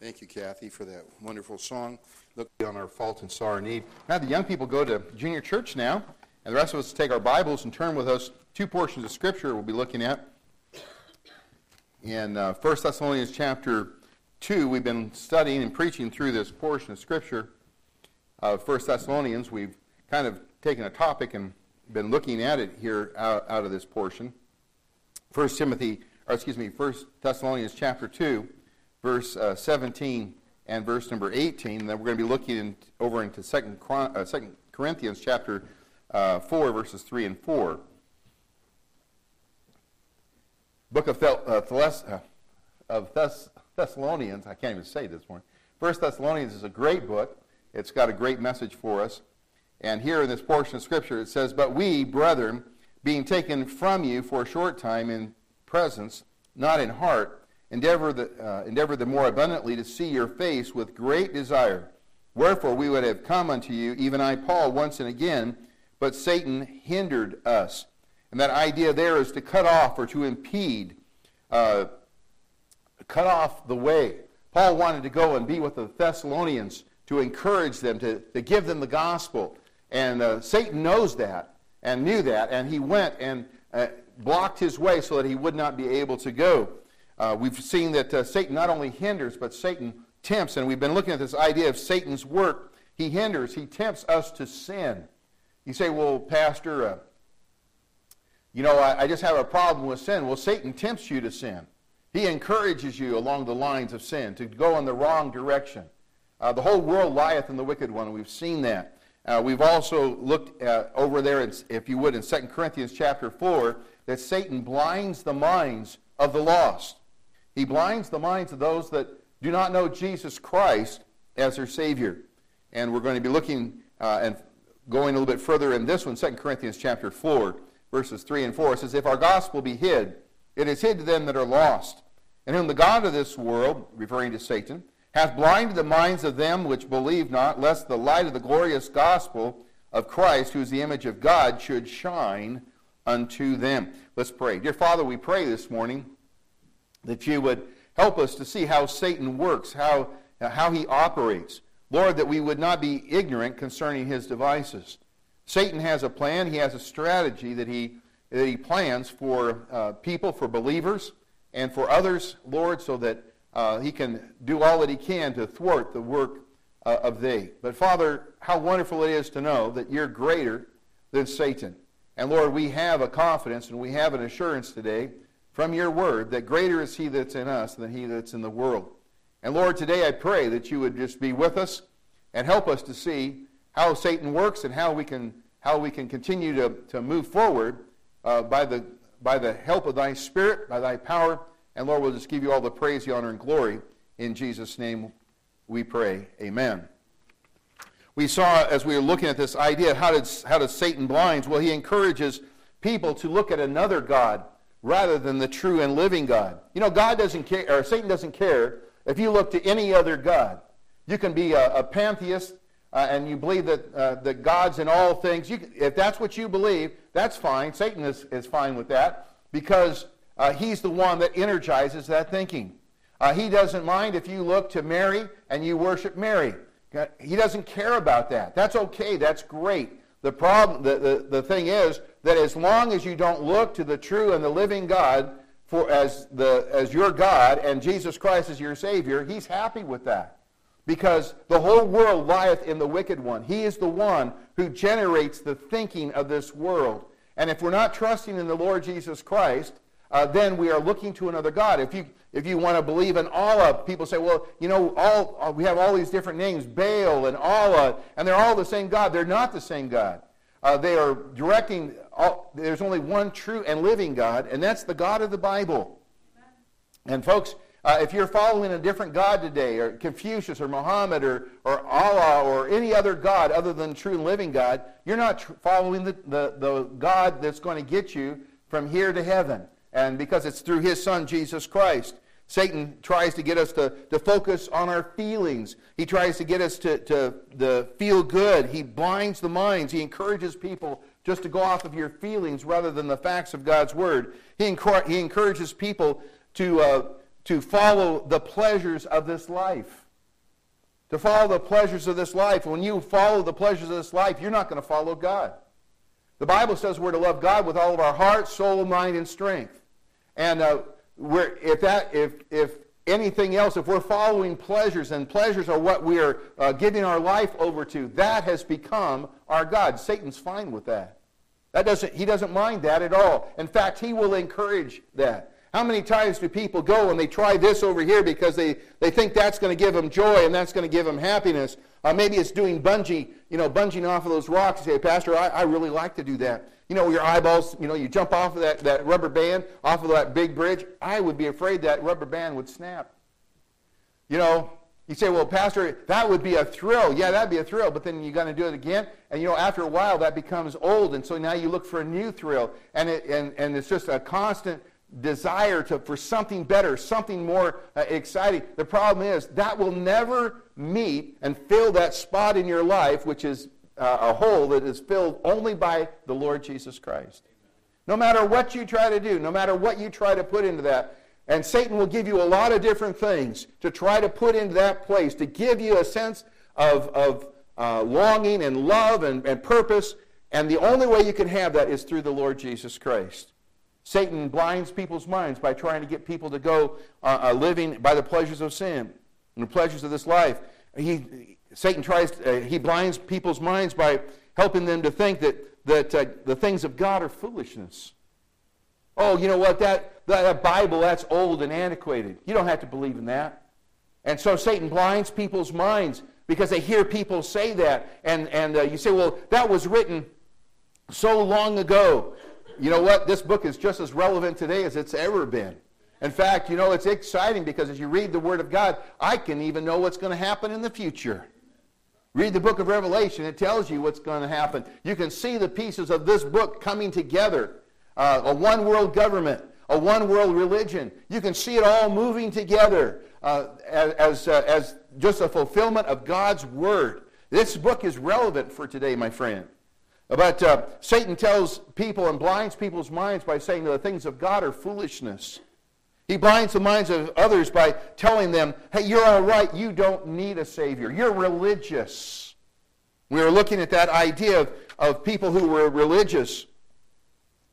Thank you, Kathy, for that wonderful song. Look on our fault and sorrow need. Now the young people go to junior church now, and the rest of us take our Bibles and turn with us two portions of Scripture we'll be looking at. In uh, 1 Thessalonians chapter 2, we've been studying and preaching through this portion of Scripture of 1 Thessalonians. We've kind of taken a topic and been looking at it here out, out of this portion. 1 Timothy, or excuse me, 1 Thessalonians chapter 2 verse uh, 17 and verse number 18. Then we're going to be looking in, over into 2 uh, Corinthians chapter uh, 4, verses 3 and 4. Book of, Thel- uh, Thales- uh, of Thess- Thessalonians, I can't even say this one. First Thessalonians is a great book. It's got a great message for us. And here in this portion of Scripture it says, But we, brethren, being taken from you for a short time in presence, not in heart, endeavor the, uh, endeavor the more abundantly to see your face with great desire. Wherefore we would have come unto you, even I, Paul, once and again, but Satan hindered us. And that idea there is to cut off or to impede, uh, cut off the way. Paul wanted to go and be with the Thessalonians to encourage them, to, to give them the gospel. And uh, Satan knows that and knew that, and he went and uh, blocked his way so that he would not be able to go. Uh, we've seen that uh, Satan not only hinders, but Satan tempts. And we've been looking at this idea of Satan's work. He hinders, he tempts us to sin. You say, well, Pastor, uh, you know, I, I, just have a problem with sin. Well, Satan tempts you to sin. He encourages you along the lines of sin, to go in the wrong direction. Uh, the whole world lieth in the wicked one. We've seen that. Uh, we've also looked over there, in, if you would, in 2 Corinthians chapter 4, that Satan blinds the minds of the lost. He blinds the minds of those that do not know Jesus Christ as their Savior. And we're going to be looking uh, and going a little bit further in this one, 2 Corinthians chapter 4, verses 3 and 4. It says, If our gospel be hid, it is hid to them that are lost, and whom the God of this world, referring to Satan, hath blinded the minds of them which believe not, lest the light of the glorious gospel of Christ, who is the image of God, should shine unto them. Let's pray. Dear Father, we pray this morning that you would help us to see how Satan works, how, how he operates. Lord, that we would not be ignorant concerning his devices. Satan has a plan, he has a strategy that he, that he plans for uh, people, for believers, and for others, Lord, so that uh, he can do all that he can to thwart the work uh, of they. But Father, how wonderful it is to know that you're greater than Satan. And Lord, we have a confidence and we have an assurance today from your word that greater is he that's in us than he that's in the world. And Lord, today I pray that you would just be with us and help us to see how Satan works and how we can, how we can continue to, to move forward uh, by, the, by the help of thy Spirit, by thy power. And Lord, we'll just give you all the praise, the honor, and glory. In Jesus' name we pray. Amen. We saw as we were looking at this idea, how does, how does Satan blinds? Well, he encourages people to look at another God rather than the true and living God. You know, God doesn't care, or Satan doesn't care if you look to any other God. You can be a, a pantheist uh, and you believe that, uh, that God's in all things. You, if that's what you believe, that's fine. Satan is, is fine with that because uh, he's the one that energizes that thinking. Uh, he doesn't mind if you look to Mary and you worship Mary. He doesn't care about that. That's okay. That's great. The problem, the, the, the thing is that as long as you don't look to the true and the living God for as the as your God and Jesus Christ as your Savior, He's happy with that. Because the whole world lieth in the wicked one. He is the one who generates the thinking of this world. And if we're not trusting in the Lord Jesus Christ, uh, then we are looking to another God. If you if you want to believe in Allah, people say, well, you know, all uh, we have all these different names, Baal and Allah, and they're all the same God. They're not the same God. Uh, they are directing, all, there's only one true and living God, and that's the God of the Bible. And folks, uh, if you're following a different God today, or Confucius, or Muhammad, or, or Allah, or any other God other than true and living God, you're not tr- following the, the, the God that's going to get you from here to heaven. And because it's through his son, Jesus Christ. Satan tries to get us to, to focus on our feelings. He tries to get us to, to, feel good. He blinds the minds. He encourages people just to go off of your feelings rather than the facts of God's Word. He, he encourages people to, uh, to follow the pleasures of this life. To follow the pleasures of this life. When you follow the pleasures of this life, you're not going to follow God. The Bible says we're to love God with all of our heart, soul, mind, and strength. And uh, if, that, if, if anything else, if we're following pleasures, and pleasures are what we are uh, giving our life over to, that has become our God. Satan's fine with that. That doesn't, he doesn't mind that at all. In fact, he will encourage that. How many times do people go and they try this over here because they, they think that's going to give them joy and that's going to give them happiness? Uh, maybe it's doing bungee, you know, bunging off of those rocks. You say, Pastor, I, I really like to do that. You know, your eyeballs, you know, you jump off of that, that rubber band, off of that big bridge. I would be afraid that rubber band would snap. You know, you say, well, Pastor, that would be a thrill. Yeah, that'd be a thrill, but then you're going to do it again. And, you know, after a while, that becomes old. And so now you look for a new thrill. And, it, and, and it's just a constant desire to, for something better, something more uh, exciting. The problem is that will never meet and fill that spot in your life, which is uh, a hole that is filled only by the Lord Jesus Christ. No matter what you try to do, no matter what you try to put into that, and Satan will give you a lot of different things to try to put into that place, to give you a sense of, of uh, longing and love and, and purpose. And the only way you can have that is through the Lord Jesus Christ. Satan blinds people's minds by trying to get people to go uh, uh, living by the pleasures of sin and the pleasures of this life. He, Satan tries, uh, he blinds people's minds by helping them to think that, that uh, the things of God are foolishness. Oh, you know what? That, that Bible, that's old and antiquated. You don't have to believe in that. And so Satan blinds people's minds because they hear people say that. And, and uh, you say, well, that was written so long ago you know what? This book is just as relevant today as it's ever been. In fact, you know, it's exciting because as you read the Word of God, I can even know what's going to happen in the future. Read the book of Revelation, it tells you what's going to happen. You can see the pieces of this book coming together uh, a one world government, a one world religion. You can see it all moving together uh, as, uh, as just a fulfillment of God's Word. This book is relevant for today, my friend. But uh, Satan tells people and blinds people's minds by saying that the things of God are foolishness. He blinds the minds of others by telling them, hey, you're all right. You don't need a Savior. You're religious. We are looking at that idea of, of people who were religious.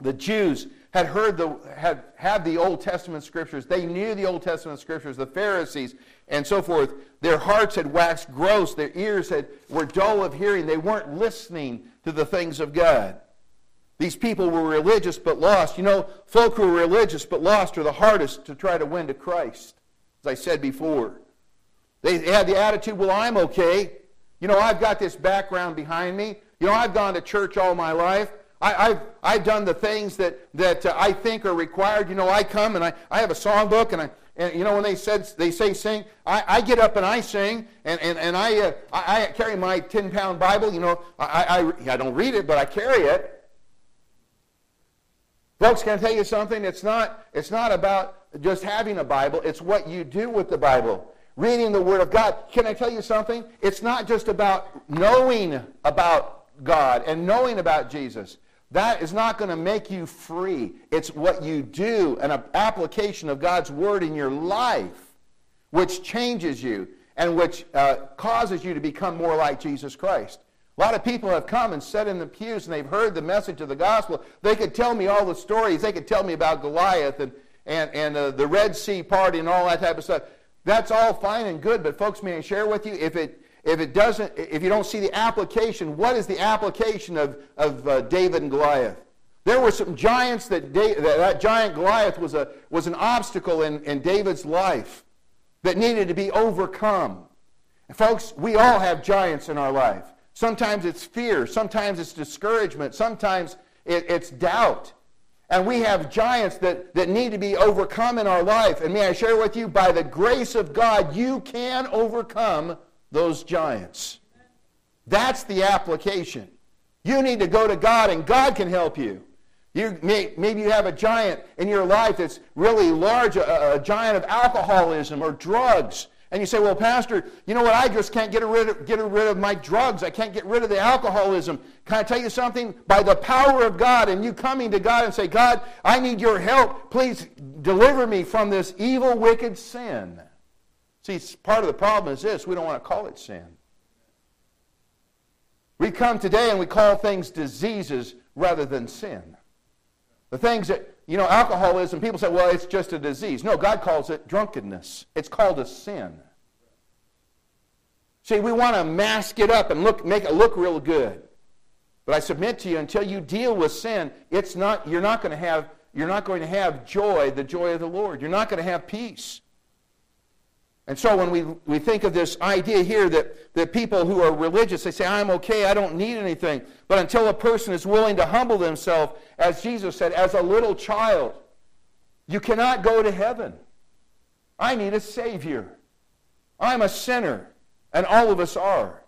The Jews had heard the, had, had the Old Testament scriptures. They knew the Old Testament scriptures. The Pharisees and so forth. Their hearts had waxed gross. Their ears had, were dull of hearing. They weren't listening to the things of God. These people were religious but lost. You know, folk who are religious but lost are the hardest to try to win to Christ, as I said before. They had the attitude, well, I'm okay. You know, I've got this background behind me. You know, I've gone to church all my life. I, have I've done the things that, that uh, I think are required. You know, I come and I, I have a songbook and I, and you know when they said they say sing, I, I get up and I sing, and, and, and I, uh, I, I carry my 10 pound Bible. You know, I, I, I don't read it, but I carry it. Folks, can I tell you something? It's not, it's not about just having a Bible, it's what you do with the Bible. Reading the Word of God. Can I tell you something? It's not just about knowing about God and knowing about Jesus. That is not going to make you free. It's what you do, an application of God's Word in your life, which changes you and which uh, causes you to become more like Jesus Christ. A lot of people have come and sat in the pews and they've heard the message of the gospel. They could tell me all the stories. They could tell me about Goliath and, and, and uh, the Red Sea party and all that type of stuff. That's all fine and good, but folks, may I share with you, if it, if it doesn't, if you don't see the application, what is the application of, of uh, David and Goliath? There were some giants that, that, that giant Goliath was, a, was an obstacle in, in David's life that needed to be overcome. And folks, we all have giants in our life. Sometimes it's fear, sometimes it's discouragement, sometimes it, it's doubt. And we have giants that, that need to be overcome in our life. And may I share with you, by the grace of God, you can overcome those giants. That's the application. You need to go to God, and God can help you. You may, maybe you have a giant in your life that's really large, a, a giant of alcoholism or drugs. And you say, well, Pastor, you know what? I just can't get rid, of, get rid of my drugs. I can't get rid of the alcoholism. Can I tell you something? By the power of God and you coming to God and say, God, I need your help. Please deliver me from this evil, wicked sin. See, part of the problem is this we don't want to call it sin. We come today and we call things diseases rather than sin. The things that, you know, alcoholism, people say, well, it's just a disease. No, God calls it drunkenness. It's called a sin. See, we want to mask it up and look, make it look real good. But I submit to you, until you deal with sin, it's not, you're not going to have, you're not going to have joy, the joy of the Lord. You're not going to have peace. And so when we, we think of this idea here that, that people who are religious, they say, I'm okay, I don't need anything. But until a person is willing to humble themselves, as Jesus said, as a little child, you cannot go to heaven. I need a Savior. I'm a sinner, and all of us are.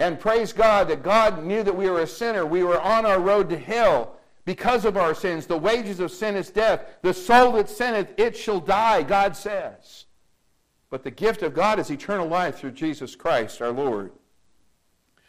And praise God that God knew that we were a sinner. We were on our road to hell because of our sins. The wages of sin is death. The soul that sinneth, it shall die, God says. But the gift of God is eternal life through Jesus Christ our Lord.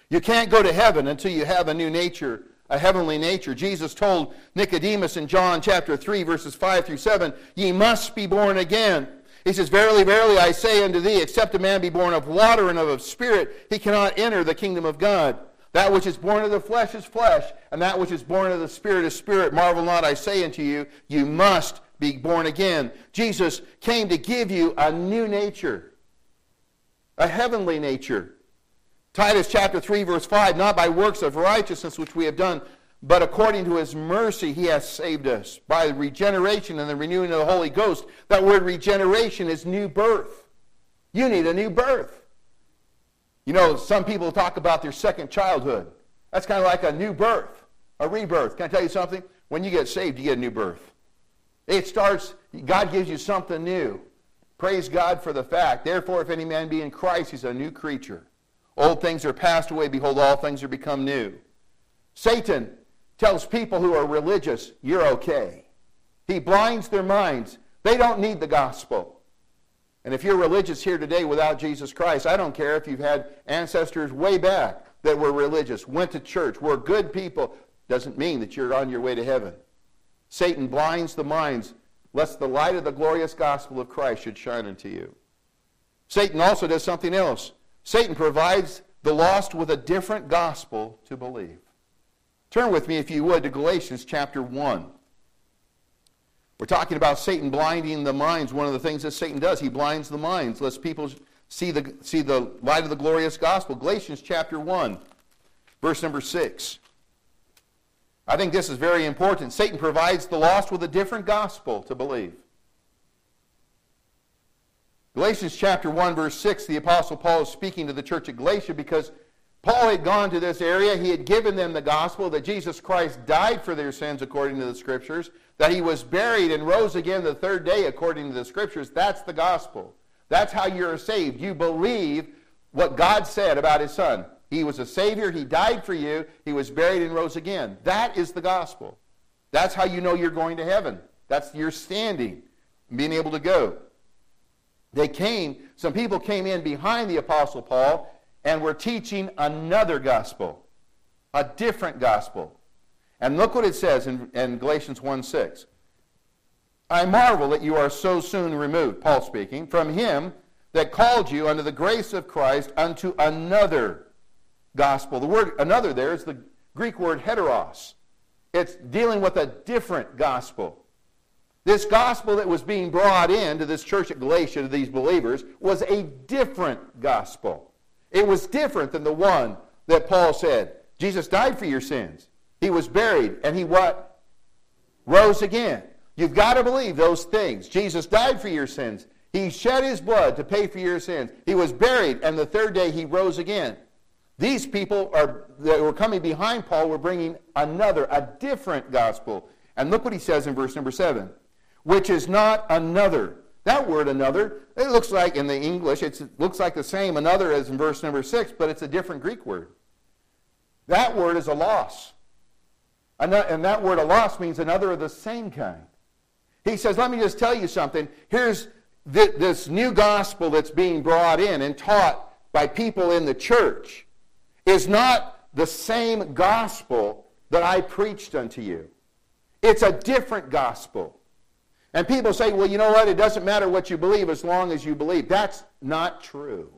You can't go to heaven until you have a new nature, a heavenly nature. Jesus told Nicodemus in John chapter 3, verses 5 through 7, Ye must be born again. He says, Verily, verily, I say unto thee, except a man be born of water and of spirit, he cannot enter the kingdom of God. That which is born of the flesh is flesh, and that which is born of the spirit is spirit. Marvel not, I say unto you, you must be born again. Jesus came to give you a new nature, a heavenly nature. Titus chapter 3, verse 5 Not by works of righteousness which we have done, but according to his mercy he has saved us by regeneration and the renewing of the Holy Ghost. That word regeneration is new birth. You need a new birth. You know, some people talk about their second childhood. That's kind of like a new birth, a rebirth. Can I tell you something? When you get saved, you get a new birth. It starts, God gives you something new. Praise God for the fact. Therefore, if any man be in Christ, he's a new creature. Old things are passed away. Behold, all things are become new. Satan tells people who are religious, you're okay. He blinds their minds. They don't need the gospel. And if you're religious here today without Jesus Christ, I don't care if you've had ancestors way back that were religious, went to church, were good people, doesn't mean that you're on your way to heaven. Satan blinds the minds lest the light of the glorious gospel of Christ should shine unto you. Satan also does something else. Satan provides the lost with a different gospel to believe. Turn with me, if you would, to Galatians chapter 1. We're talking about Satan blinding the minds. One of the things that Satan does, he blinds the minds, lest people see the, see the light of the glorious gospel. Galatians chapter 1, verse number 6. I think this is very important. Satan provides the lost with a different gospel to believe. Galatians chapter 1, verse 6, the Apostle Paul is speaking to the church at Galatia because Paul had gone to this area. He had given them the gospel that Jesus Christ died for their sins according to the Scriptures, that he was buried and rose again the third day according to the Scriptures. That's the gospel. That's how you're saved. You believe what God said about his son. He was a Savior. He died for you. He was buried and rose again. That is the gospel. That's how you know you're going to heaven. That's your standing, being able to go. They came, some people came in behind the Apostle Paul and were teaching another gospel, a different gospel. And look what it says in, in Galatians 1 6. I marvel that you are so soon removed, Paul speaking, from him that called you unto the grace of Christ unto another gospel. The word another there is the Greek word heteros. It's dealing with a different gospel. This gospel that was being brought into this church at Galatia to these believers was a different gospel. It was different than the one that Paul said. Jesus died for your sins. He was buried and he what? Rose again. You've got to believe those things. Jesus died for your sins. He shed his blood to pay for your sins. He was buried and the third day he rose again. These people are, that were coming behind Paul were bringing another, a different gospel. And look what he says in verse number 7 which is not another. That word another, it looks like in the English, it looks like the same another as in verse number 6, but it's a different Greek word. That word is allos. And that word allos means another of the same kind. He says, let me just tell you something. Here's, th- this new gospel that's being brought in and taught by people in the church is not the same gospel that I preached unto you. It's a different gospel. And people say, well, you know what? It doesn't matter what you believe as long as you believe. That's not true.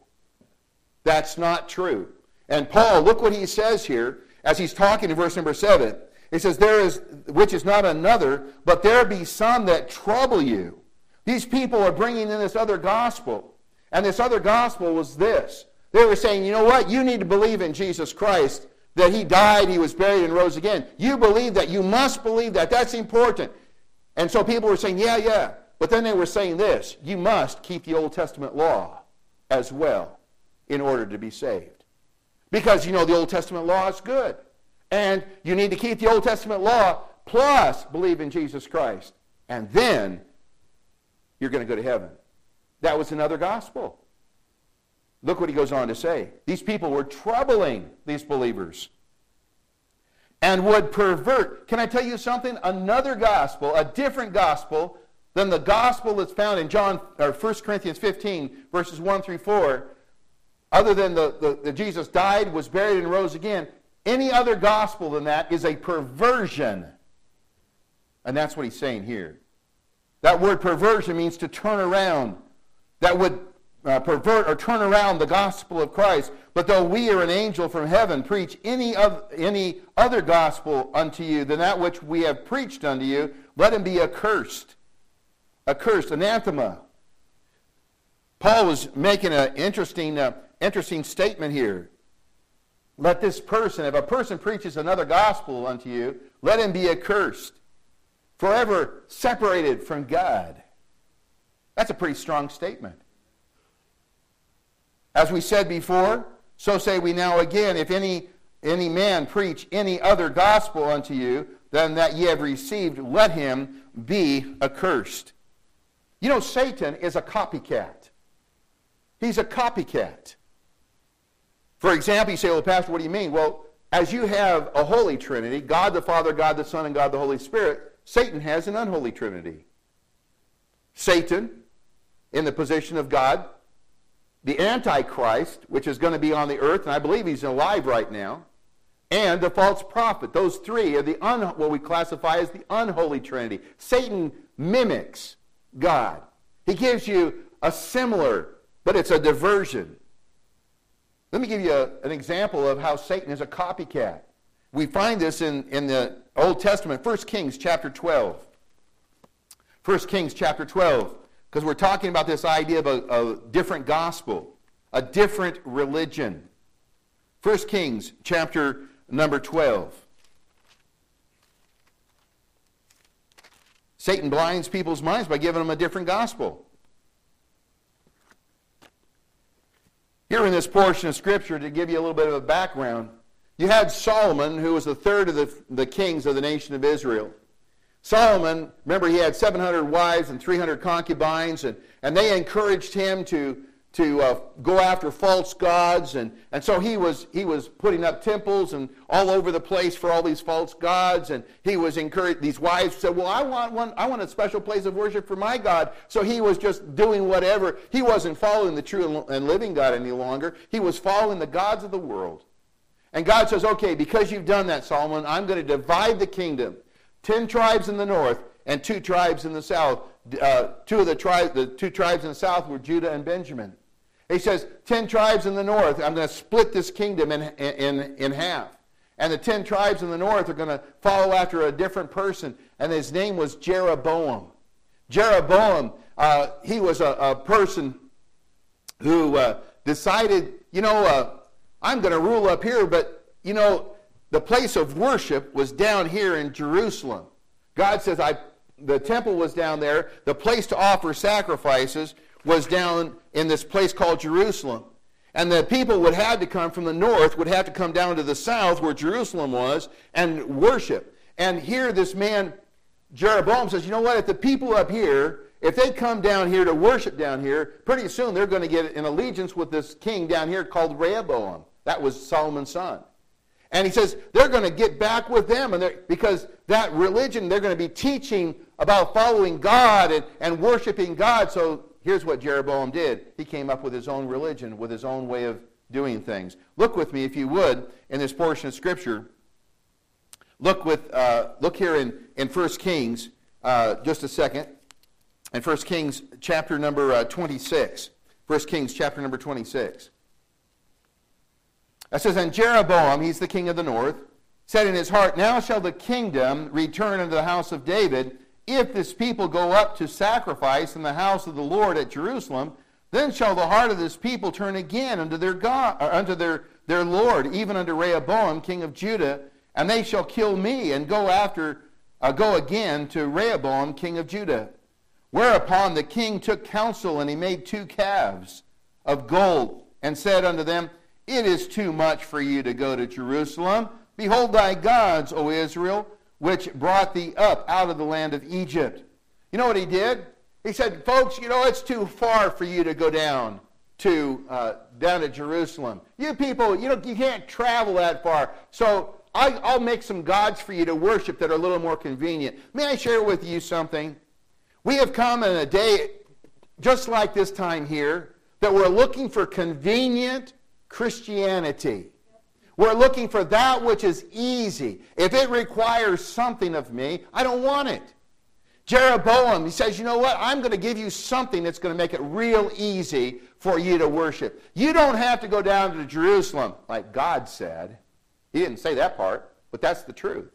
That's not true. And Paul, look what he says here as he's talking in verse number 7. He says, There is, which is not another, but there be some that trouble you. These people are bringing in this other gospel. And this other gospel was this. They were saying, you know what? You need to believe in Jesus Christ, that he died, he was buried, and rose again. You believe that. You must believe that. That's important. And so people were saying, yeah, yeah. But then they were saying this you must keep the Old Testament law as well in order to be saved. Because, you know, the Old Testament law is good. And you need to keep the Old Testament law plus believe in Jesus Christ. And then you're going to go to heaven. That was another gospel. Look what he goes on to say. These people were troubling these believers and would pervert. Can I tell you something? Another gospel, a different gospel than the gospel that's found in John or 1 Corinthians 15, verses 1 through 4, other than the, the, the Jesus died, was buried, and rose again. Any other gospel than that is a perversion. And that's what he's saying here. That word perversion means to turn around. That would uh, pervert or turn around the gospel of Christ. But though we or an angel from heaven preach any, of, any other gospel unto you than that which we have preached unto you, let him be accursed. Accursed, anathema. Paul was making an interesting, uh, interesting statement here. Let this person, if a person preaches another gospel unto you, let him be accursed, forever separated from God. That's a pretty strong statement. As we said before, so say we now again, if any, any man preach any other gospel unto you than that ye have received, let him be accursed. You know, Satan is a copycat. He's a copycat. For example, you say, well, Pastor, what do you mean? Well, as you have a holy trinity, God the Father, God the Son, and God the Holy Spirit, Satan has an unholy trinity. Satan, in the position of God, the Antichrist, which is going to be on the earth, and I believe he's alive right now, and the false prophet. Those three are the un, what we classify as the unholy trinity. Satan mimics God. He gives you a similar, but it's a diversion. Let me give you a, an example of how Satan is a copycat. We find this in, in the Old Testament, 1 Kings chapter 12. 1 Kings chapter 12. Because we're talking about this idea of a, a different gospel, a different religion. 1 Kings chapter number 12. Satan blinds people's minds by giving them a different gospel. Here in this portion of Scripture, to give you a little bit of a background, you had Solomon, who was the third of the, the kings of the nation of Israel. Solomon, remember, he had 700 wives and 300 concubines, and, and they encouraged him to, to uh, go after false gods. And, and so he was, he was putting up temples and all over the place for all these false gods. And he was encouraged, these wives said, Well, I want, one, I want a special place of worship for my God. So he was just doing whatever. He wasn't following the true and living God any longer, he was following the gods of the world. And God says, Okay, because you've done that, Solomon, I'm going to divide the kingdom. Ten tribes in the north and two tribes in the south. Uh, two of the tribes, the two tribes in the south were Judah and Benjamin. He says, ten tribes in the north, I'm going to split this kingdom in, in, in half. And the ten tribes in the north are going to follow after a different person, and his name was Jeroboam. Jeroboam, uh, he was a, a person who uh, decided, you know, uh, I'm going to rule up here, but, you know, the place of worship was down here in Jerusalem. God says, I, the temple was down there. The place to offer sacrifices was down in this place called Jerusalem. And the people would have to come from the north, would have to come down to the south where Jerusalem was and worship. And here this man, Jeroboam, says, you know what, if the people up here, if they come down here to worship down here, pretty soon they're going to get in allegiance with this king down here called Rehoboam. That was Solomon's son. And he says they're going to get back with them and because that religion, they're going to be teaching about following God and, and worshiping God. So here's what Jeroboam did. He came up with his own religion, with his own way of doing things. Look with me, if you would, in this portion of Scripture. Look, with, uh, look here in, in 1 Kings, uh, just a second. In 1 Kings chapter number uh, 26. 1 Kings chapter number 26. It says, And Jeroboam, he's the king of the north, said in his heart, Now shall the kingdom return unto the house of David, if this people go up to sacrifice in the house of the Lord at Jerusalem, then shall the heart of this people turn again unto their God, unto their, their Lord, even unto Rehoboam, king of Judah, and they shall kill me and go after, uh, go again to Rehoboam, king of Judah. Whereupon the king took counsel, and he made two calves of gold, and said unto them, It is too much for you to go to Jerusalem. Behold thy gods, O Israel, which brought thee up out of the land of Egypt. You know what he did? He said, folks, you know, it's too far for you to go down to, uh, down to Jerusalem. You people, you know, you can't travel that far. So I, I'll make some gods for you to worship that are a little more convenient. May I share with you something? We have come in a day just like this time here that we're looking for convenient Christianity. We're looking for that which is easy. If it requires something of me, I don't want it. Jeroboam, he says, you know what? I'm going to give you something that's going to make it real easy for you to worship. You don't have to go down to Jerusalem, like God said. He didn't say that part, but that's the truth.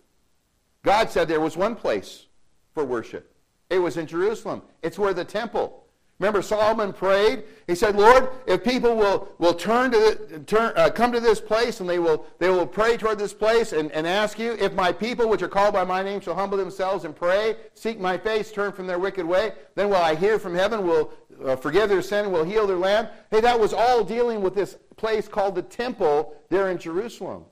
God said there was one place for worship. It was in Jerusalem. It's where the temple Remember, Solomon prayed. He said, "Lord, if people will, will turn to turn, uh, come to this place and they will they will pray toward this place and, and ask you, if my people, which are called by my name, shall humble themselves and pray, seek my face, turn from their wicked way, then will I hear from heaven, will uh, forgive their sin, will heal their land." Hey, that was all dealing with this place called the temple there in Jerusalem.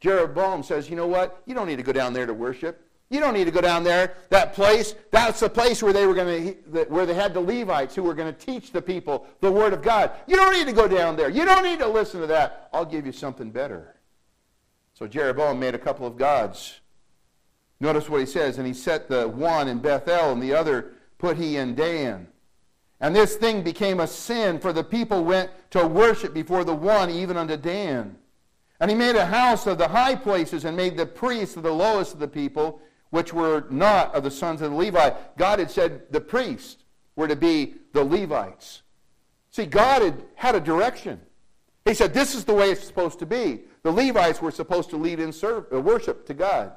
Jeroboam says, "You know what? You don't need to go down there to worship." You don't need to go down there. That place, that's the place where they were going to, where they had the Levites who were going to teach the people the Word of God. You don't need to go down there. You don't need to listen to that. I'll give you something better. So Jeroboam made a couple of gods. Notice what he says, and he set the one in Bethel, and the other put he in Dan. And this thing became a sin, for the people went to worship before the one, even unto Dan. And he made a house of the high places, and made the priests of the lowest of the people, which were not of the sons of the Levi. God had said the priests were to be the Levites. See, God had had a direction. He said, This is the way it's supposed to be. The Levites were supposed to lead in serve, uh, worship to God.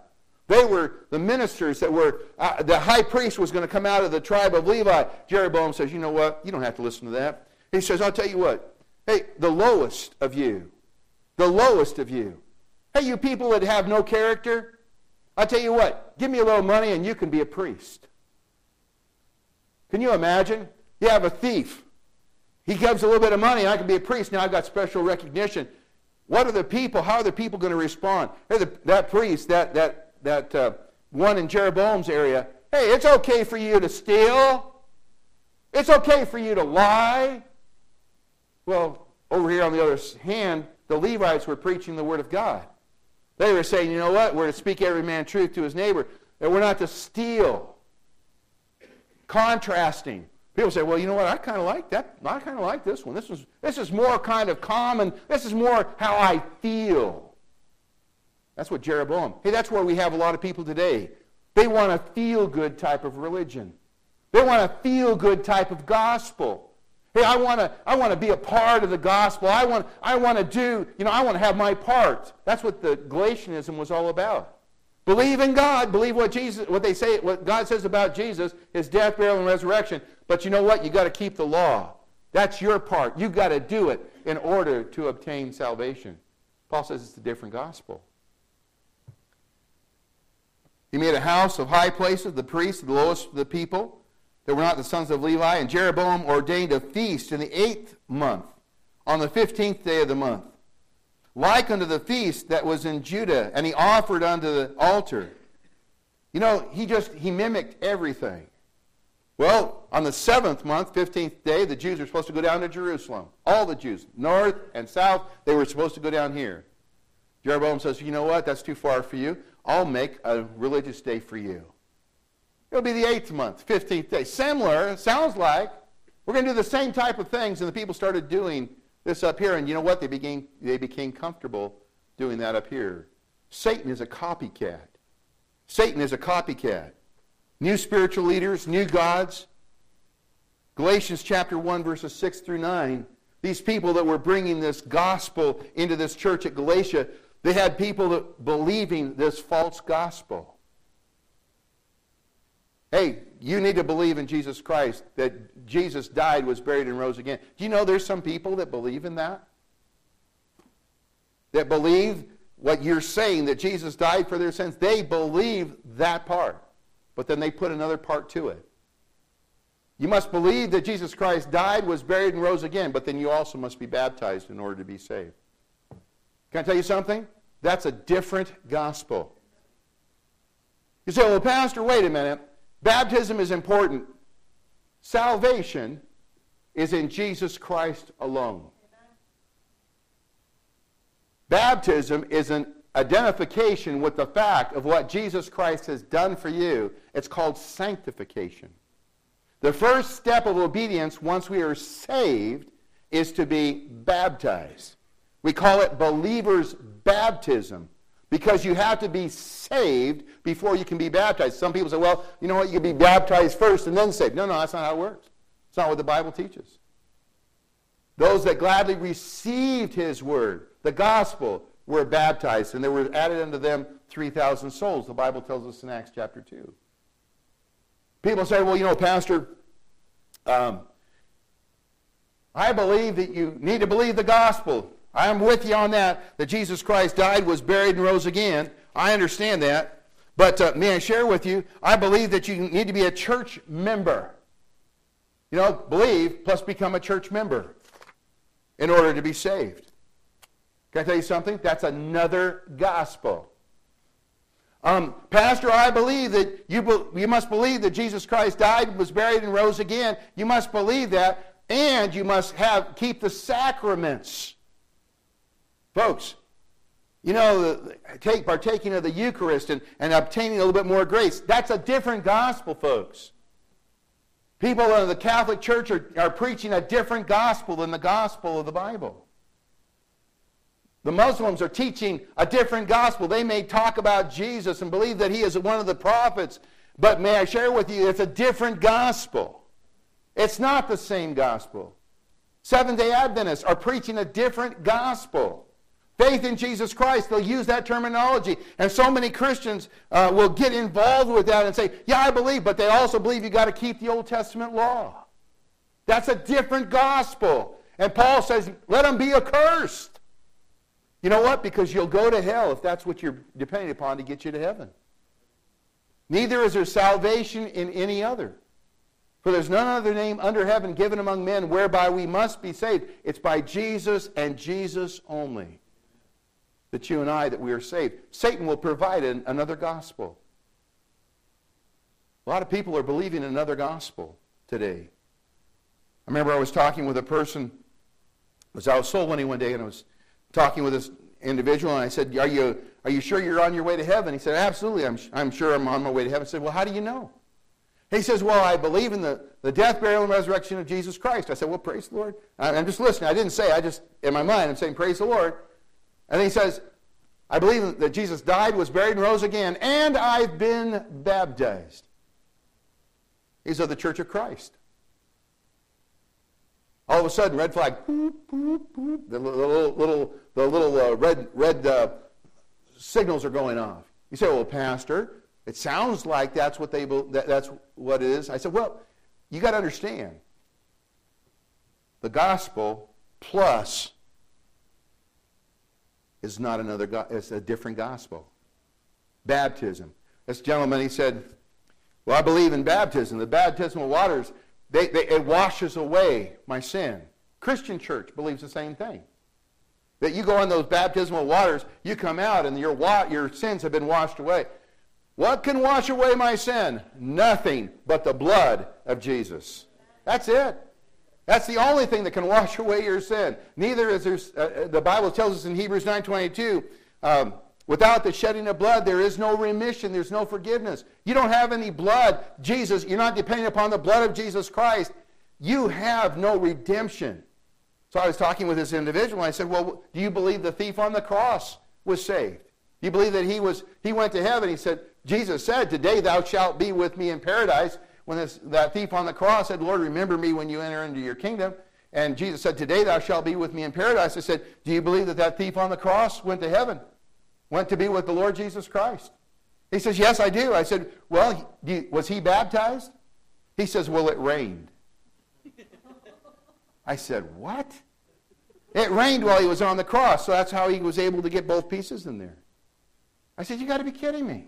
They were the ministers that were, uh, the high priest was going to come out of the tribe of Levi. Jeroboam says, You know what? You don't have to listen to that. He says, I'll tell you what. Hey, the lowest of you, the lowest of you. Hey, you people that have no character, I tell you what, give me a little money and you can be a priest. Can you imagine? You have a thief. He gives a little bit of money and I can be a priest. Now I've got special recognition. What are the people, how are the people going to respond? Hey, the, that priest, that, that, that uh, one in Jeroboam's area, hey, it's okay for you to steal. It's okay for you to lie. Well, over here on the other hand, the Levites were preaching the word of God. They were saying, you know what? We're to speak every man truth to his neighbor. And we're not to steal. Contrasting. People say, well, you know what? I kind of like that. I kind of like this one. This is, this is more kind of common. This is more how I feel. That's what Jeroboam. Hey, that's where we have a lot of people today. They want a feel good type of religion. They want a feel good type of gospel. Hey, I want to I want to be a part of the gospel. I want I want to do, you know, I want to have my part. That's what the Galatianism was all about. Believe in God, believe what Jesus what they say what God says about Jesus, his death, burial and resurrection. But you know what? You got to keep the law. That's your part. You got to do it in order to obtain salvation. Paul says it's a different gospel. He made a house of high places, the priests, the lowest of the people that were not the sons of Levi. And Jeroboam ordained a feast in the eighth month, on the fifteenth day of the month, like unto the feast that was in Judah, and he offered unto the altar. You know, he just, he mimicked everything. Well, on the seventh month, 15th day, the Jews were supposed to go down to Jerusalem. All the Jews, north and south, they were supposed to go down here. Jeroboam says, you know what, that's too far for you. I'll make a religious day for you. It'll be the eighth month, 15th day. Similar, sounds like, We're going to do the same type of things. And the people started doing this up here. And you know what? They became, they became comfortable doing that up here. Satan is a copycat. Satan is a copycat. New spiritual leaders, new gods. Galatians chapter 1, verses 6 through 9. These people that were bringing this gospel into this church at Galatia, they had people believing this false gospel. Hey, you need to believe in Jesus Christ, that Jesus died, was buried, and rose again. Do you know there's some people that believe in that? That believe what you're saying, that Jesus died for their sins. They believe that part. But then they put another part to it. You must believe that Jesus Christ died, was buried, and rose again, but then you also must be baptized in order to be saved. Can I tell you something? That's a different gospel. You say, well, Pastor, wait a minute. Baptism is important. Salvation is in Jesus Christ alone. Baptism is an identification with the fact of what Jesus Christ has done for you. It's called sanctification. The first step of obedience once we are saved is to be baptized. We call it believer's baptism because you have to be saved before you can be baptized. Some people say, well, you know what, you can be baptized first and then saved. No, no, that's not how it works. It's not what the Bible teaches. Those that gladly received his word, the gospel, were baptized, and there were added unto them 3,000 souls. The Bible tells us in Acts chapter 2. People say, well, you know, Pastor, um, I believe that you need to believe the gospel. I am with you on that, that Jesus Christ died, was buried, and rose again. I understand that. But uh, may I share with you, I believe that you need to be a church member. You know, believe plus become a church member in order to be saved. Can I tell you something? That's another gospel. Um, Pastor, I believe that you, be, you must believe that Jesus Christ died, was buried, and rose again. You must believe that, and you must have keep the sacraments. Folks, you know, take, partaking of the Eucharist and, and obtaining a little bit more grace, that's a different gospel, folks. People in the Catholic Church are, are preaching a different gospel than the gospel of the Bible. The Muslims are teaching a different gospel. They may talk about Jesus and believe that he is one of the prophets, but may I share with you, it's a different gospel. It's not the same gospel. Seventh day Adventists are preaching a different gospel. Faith in Jesus Christ, they'll use that terminology. And so many Christians uh, will get involved with that and say, Yeah, I believe, but they also believe you've got to keep the Old Testament law. That's a different gospel. And Paul says, Let them be accursed. You know what? Because you'll go to hell if that's what you're depending upon to get you to heaven. Neither is there salvation in any other. For there's none other name under heaven given among men whereby we must be saved. It's by Jesus and Jesus only that you and I, that we are saved. Satan will provide an, another gospel. A lot of people are believing another gospel today. I remember I was talking with a person, I was out soul winning one day, and I was talking with this individual, and I said, are you, are you sure you're on your way to heaven? He said, absolutely, I'm, I'm sure I'm on my way to heaven. I said, well, how do you know? He says, well, I believe in the, the death, burial, and resurrection of Jesus Christ. I said, well, praise the Lord. I'm just listening. I didn't say, I just, in my mind, I'm saying, praise the Lord. And he says, I believe that Jesus died, was buried, and rose again, and I've been baptized. He's of the Church of Christ. All of a sudden, red flag, boop, boop, boop, the little, little, the little uh, red, red uh, signals are going off. You say, well, Pastor, it sounds like that's what, they, that, that's what it is. I said, well, you got to understand. The gospel plus is not another, God, it's a different gospel. Baptism. This gentleman, he said, well, I believe in baptism. The baptismal waters, they, they, it washes away my sin. Christian church believes the same thing. That you go in those baptismal waters, you come out, and your, your sins have been washed away. What can wash away my sin? Nothing but the blood of Jesus. That's it. That's the only thing that can wash away your sin. Neither is there, uh, uh the Bible tells us in Hebrews 9.22, um, without the shedding of blood, there is no remission, there's no forgiveness. You don't have any blood. Jesus, you're not depending upon the blood of Jesus Christ. you have no redemption. So I was talking with this individual, and I said, Well, do you believe the thief on the cross was saved? Do you believe that he was he went to heaven? He said, Jesus said, Today thou shalt be with me in paradise. When this, that thief on the cross said, Lord, remember me when you enter into your kingdom. And Jesus said, Today thou shalt be with me in paradise. I said, Do you believe that that thief on the cross went to heaven? Went to be with the Lord Jesus Christ? He says, Yes, I do. I said, Well, was he baptized? He says, Well, it rained. I said, What? It rained while he was on the cross, so that's how he was able to get both pieces in there. I said, You got to be kidding me.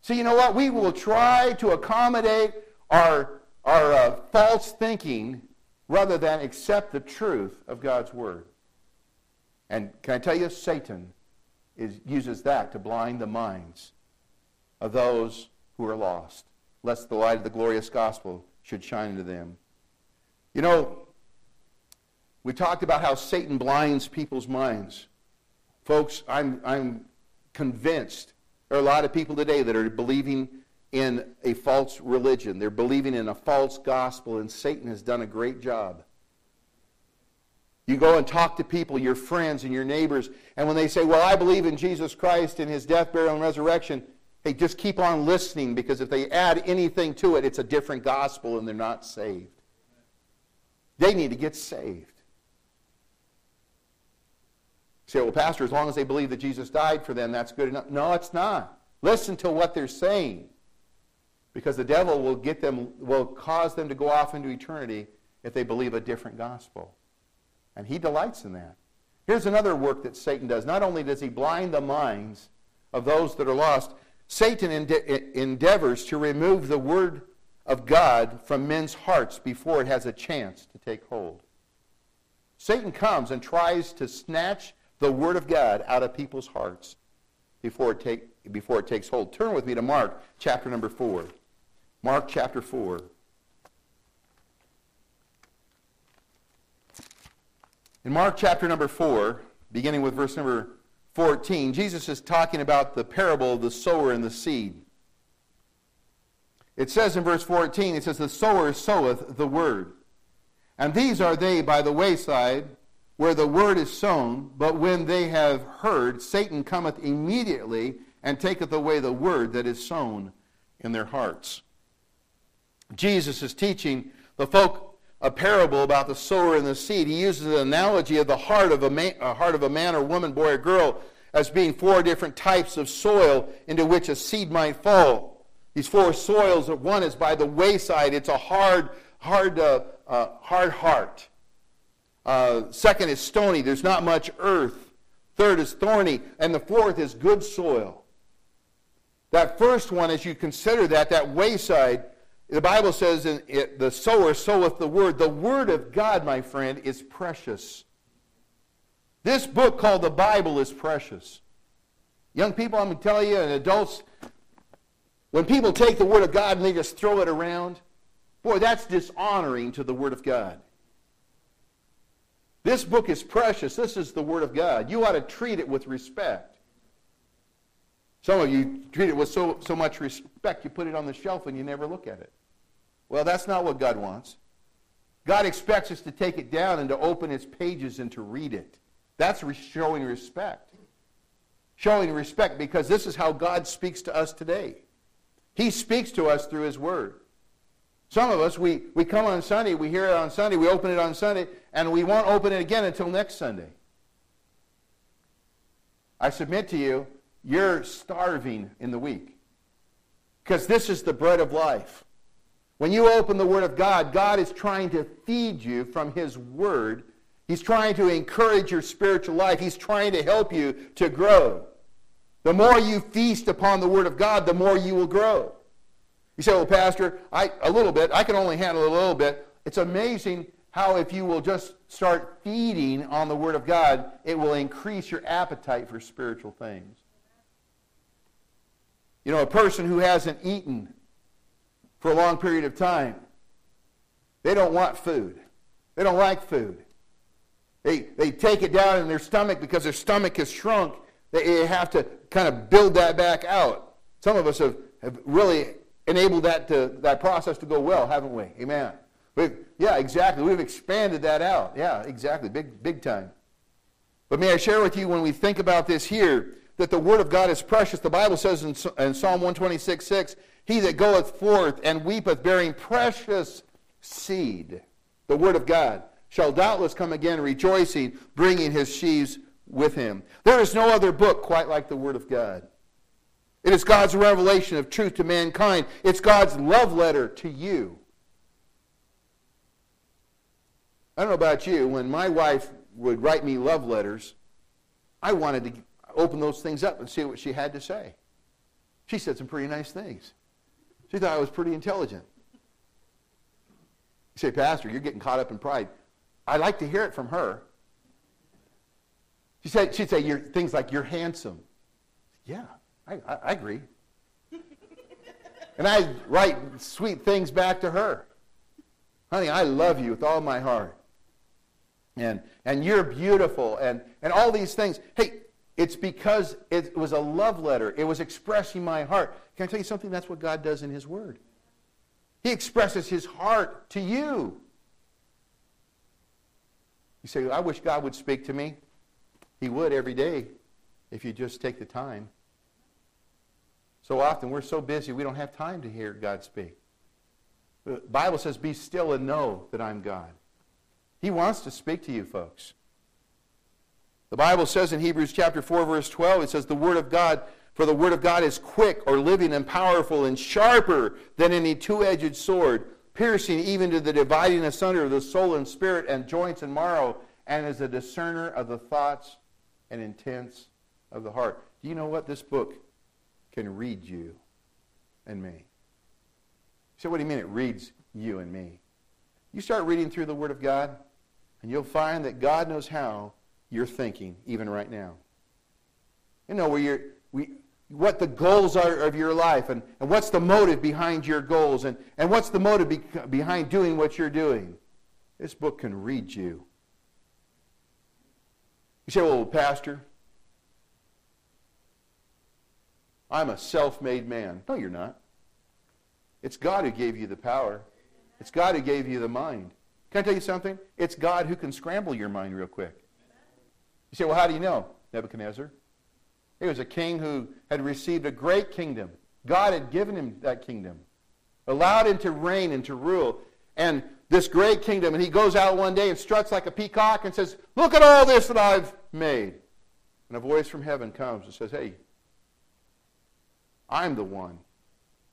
So, you know what? We will try to accommodate our, our uh, false thinking rather than accept the truth of God's Word. And can I tell you, Satan is, uses that to blind the minds of those who are lost, lest the light of the glorious gospel should shine into them. You know, we talked about how Satan blinds people's minds. Folks, I'm, I'm convinced there are a lot of people today that are believing in a false religion. They're believing in a false gospel, and Satan has done a great job. You go and talk to people, your friends and your neighbors, and when they say, Well, I believe in Jesus Christ and his death, burial, and resurrection, hey, just keep on listening because if they add anything to it, it's a different gospel and they're not saved. They need to get saved. Say, well, Pastor, as long as they believe that Jesus died for them, that's good enough. No, it's not. Listen to what they're saying. Because the devil will get them, will cause them to go off into eternity if they believe a different gospel. And he delights in that. Here's another work that Satan does. Not only does he blind the minds of those that are lost, Satan ende- endeavors to remove the word of God from men's hearts before it has a chance to take hold. Satan comes and tries to snatch the word of God out of people's hearts before it, take, before it takes hold. Turn with me to Mark chapter number 4. Mark chapter 4. In Mark chapter number 4, beginning with verse number 14, Jesus is talking about the parable of the sower and the seed. It says in verse 14, it says, The sower soweth the word. And these are they by the wayside where the word is sown, but when they have heard, Satan cometh immediately and taketh away the word that is sown in their hearts. Jesus is teaching the folk a parable about the sower and the seed. He uses an analogy of the heart of a, man, a heart of a man or woman, boy or girl, as being four different types of soil into which a seed might fall. These four soils, one is by the wayside. It's a hard, hard, uh, uh, hard heart. Uh, second is stony. There's not much earth. Third is thorny. And the fourth is good soil. That first one, as you consider that, that wayside, the Bible says, in it, the sower soweth the word. The word of God, my friend, is precious. This book called the Bible is precious. Young people, I'm going to tell you, and adults, when people take the word of God and they just throw it around, boy, that's dishonoring to the word of God. This book is precious. This is the Word of God. You ought to treat it with respect. Some of you treat it with so, so much respect, you put it on the shelf and you never look at it. Well, that's not what God wants. God expects us to take it down and to open its pages and to read it. That's showing respect. Showing respect because this is how God speaks to us today. He speaks to us through His Word. Some of us, we, we come on Sunday, we hear it on Sunday, we open it on Sunday, and we won't open it again until next Sunday. I submit to you, you're starving in the week. Because this is the bread of life. When you open the Word of God, God is trying to feed you from His Word. He's trying to encourage your spiritual life. He's trying to help you to grow. The more you feast upon the Word of God, the more you will grow. You say, well, Pastor, I, a little bit. I can only handle a little bit. It's amazing how if you will just start feeding on the Word of God, it will increase your appetite for spiritual things. You know, a person who hasn't eaten for a long period of time, they don't want food. They don't like food. They, they take it down in their stomach because their stomach has shrunk. They have to kind of build that back out. Some of us have, have really enabled that, to, that process to go well, haven't we? Amen. We've, yeah, exactly. We've expanded that out. Yeah, exactly. Big, big time. But may I share with you when we think about this here that the Word of God is precious. The Bible says in, in Psalm 126 6, He that goeth forth and weepeth, bearing precious seed, the Word of God, shall doubtless come again rejoicing, bringing his sheaves with him. There is no other book quite like the Word of God. It is God's revelation of truth to mankind. It's God's love letter to you. I don't know about you, when my wife would write me love letters, I wanted to open those things up and see what she had to say. She said some pretty nice things. She thought I was pretty intelligent. You say, Pastor, you're getting caught up in pride. I like to hear it from her. She said, she'd say things like, you're handsome. Yeah, I, I, I agree. and I write sweet things back to her. Honey, I love you with all my heart. And, and you're beautiful and, and all these things. Hey, it's because it was a love letter. It was expressing my heart. Can I tell you something? That's what God does in His Word. He expresses His heart to you. You say, I wish God would speak to me. He would every day if you just take the time. So often we're so busy we don't have time to hear God speak. The Bible says, Be still and know that I'm God. He wants to speak to you, folks. The Bible says in Hebrews chapter 4, verse 12, it says, The Word of God, for the Word of God is quick or living and powerful and sharper than any two edged sword piercing even to the dividing asunder of the soul and spirit and joints and marrow, and is a discerner of the thoughts and intents of the heart. Do you know what? This book can read you and me. So, what do you mean it reads you and me? You start reading through the Word of God, and you'll find that God knows how you're thinking, even right now. You know, where you're, we, what the goals are of your life and, and what's the motive behind your goals and, and what's the motive be, behind doing what you're doing. This book can read you. You say, well, Pastor, I'm a self made man. No, you're not. It's God who gave you the power, it's God who gave you the mind. Can I tell you something? It's God who can scramble your mind real quick. You say, well, how do you know? Nebuchadnezzar. He was a king who had received a great kingdom. God had given him that kingdom, allowed him to reign and to rule. And this great kingdom, and he goes out one day and struts like a peacock and says, Look at all this that I've made. And a voice from heaven comes and says, Hey, I'm the one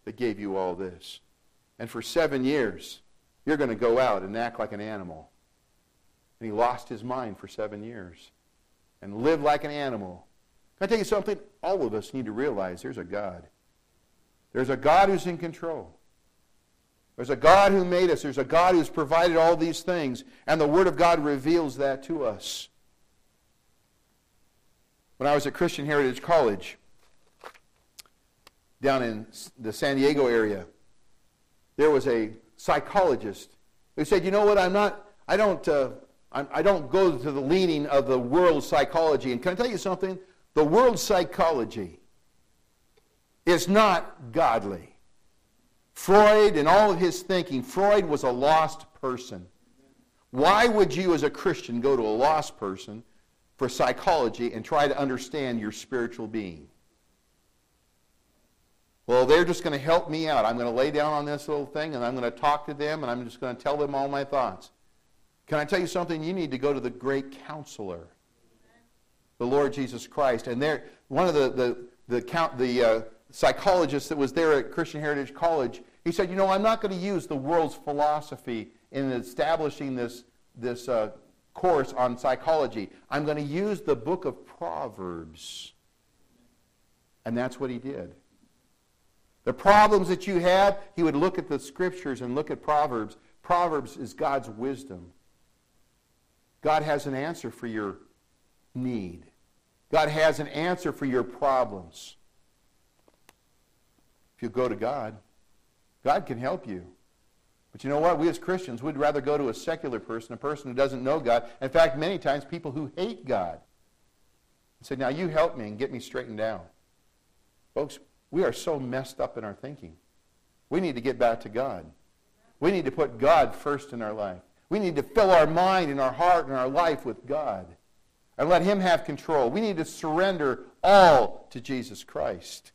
that gave you all this. And for seven years, you're going to go out and act like an animal. And he lost his mind for seven years and lived like an animal can I tell you something? All of us need to realize there's a God. There's a God who's in control. There's a God who made us. There's a God who's provided all these things. And the Word of God reveals that to us. When I was at Christian Heritage College down in the San Diego area, there was a psychologist who said, you know what, I'm not, I don't, uh, I'm, I do not go to the leaning of the world psychology. And can I tell you something? The world psychology is not godly. Freud and all of his thinking, Freud was a lost person. Why would you, as a Christian, go to a lost person for psychology and try to understand your spiritual being? Well, they're just going to help me out. I'm going to lay down on this little thing and I'm going to talk to them and I'm just going to tell them all my thoughts. Can I tell you something? You need to go to the great counselor the Lord Jesus Christ. And there, one of the, the, the, count, the uh, psychologist that was there at Christian Heritage College, he said, you know, I'm not going to use the world's philosophy in establishing this, this uh, course on psychology. I'm going to use the book of Proverbs. And that's what he did. The problems that you had, he would look at the scriptures and look at Proverbs. Proverbs is God's wisdom. God has an answer for your need. God has an answer for your problems. If you go to God, God can help you. But you know what? We as Christians we'd rather go to a secular person, a person who doesn't know God. In fact, many times people who hate God. And say, now you help me and get me straightened out. Folks, we are so messed up in our thinking. We need to get back to God. We need to put God first in our life. We need to fill our mind and our heart and our life with God and let Him have control. We need to surrender all to Jesus Christ.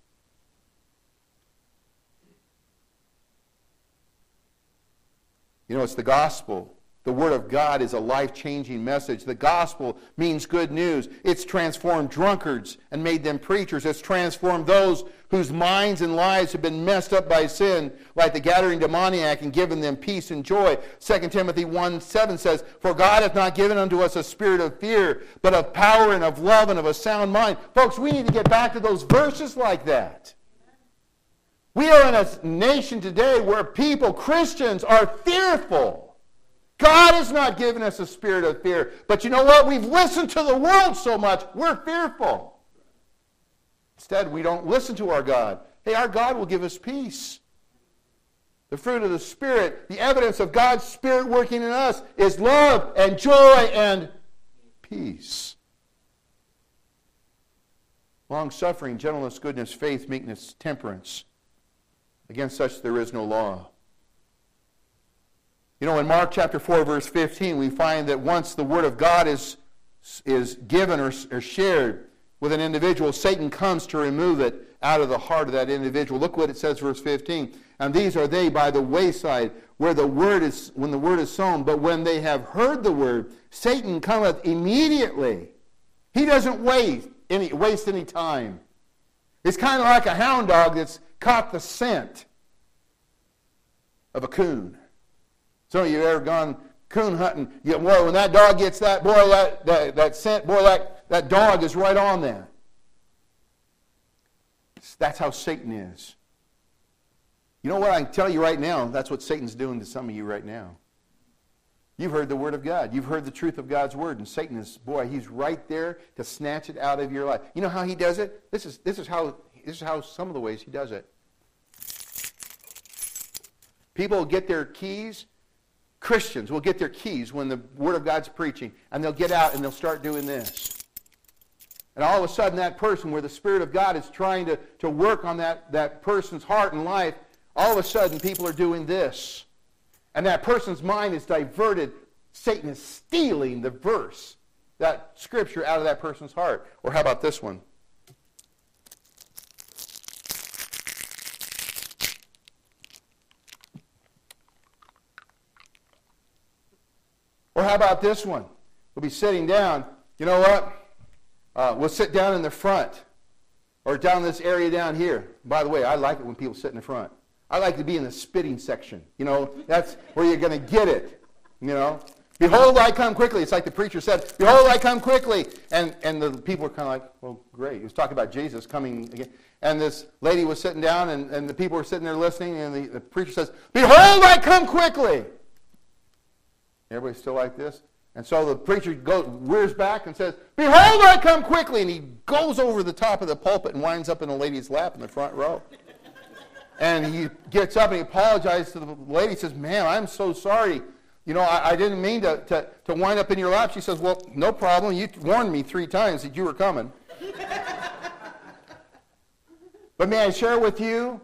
You know, it's the gospel the Word of God is a life changing message. The gospel means good news. It's transformed drunkards and made them preachers. It's transformed those whose minds and lives have been messed up by sin, like the Gadarene demoniac, and given them peace and joy. 2 Timothy 1 7 says, For God hath not given unto us a spirit of fear, but of power and of love and of a sound mind. Folks, we need to get back to those verses like that. We are in a nation today where people, Christians, are fearful. God has not given us a spirit of fear. But you know what? We've listened to the world so much, we're fearful. Instead, we don't listen to our God. Hey, our God will give us peace. The fruit of the Spirit, the evidence of God's Spirit working in us, is love and joy and peace. Long suffering, gentleness, goodness, faith, meekness, temperance. Against such there is no law. You know, in Mark chapter 4, verse 15, we find that once the Word of God is, is given or, or shared with an individual, Satan comes to remove it out of the heart of that individual. Look what it says, verse 15. And these are they by the wayside, where the word is when the word is sown. But when they have heard the word, Satan cometh immediately. He doesn't waste any, waste any time. It's kind of like a hound dog that's caught the scent of a coon. Some of you ever gone coon hunting? You, boy, when that dog gets that, boy, that, that, that scent, boy, that, that dog is right on there. That's how Satan is. You know what? I can tell you right now, that's what Satan's doing to some of you right now. You've heard the word of God. You've heard the truth of God's word. And Satan is, boy, he's right there to snatch it out of your life. You know how he does it? This is, this is, how, this is how some of the ways he does it. People get their keys Christians will get their keys when the Word of God's preaching, and they'll get out and they'll start doing this. And all of a sudden, that person, where the Spirit of God is trying to, to work on that, that person's heart and life, all of a sudden, people are doing this. And that person's mind is diverted. Satan is stealing the verse, that scripture, out of that person's heart. Or how about this one? Or how about this one? We'll be sitting down. You know what? Uh, we'll sit down in the front or down this area down here. By the way, I like it when people sit in the front. I like to be in the spitting section. You know, that's where you're going to get it. You know, behold, I come quickly. It's like the preacher said, behold, I come quickly. And, and the people were kind of like, well, great. He was talking about Jesus coming again. And this lady was sitting down, and, and the people were sitting there listening, and the, the preacher says, behold, I come quickly. Everybody still like this? And so the preacher goes, rears back and says, Behold, I come quickly. And he goes over the top of the pulpit and winds up in a lady's lap in the front row. and he gets up and he apologizes to the lady. He says, Ma'am, I'm so sorry. You know, I, I didn't mean to, to, to wind up in your lap. She says, Well, no problem. You warned me three times that you were coming. but may I share with you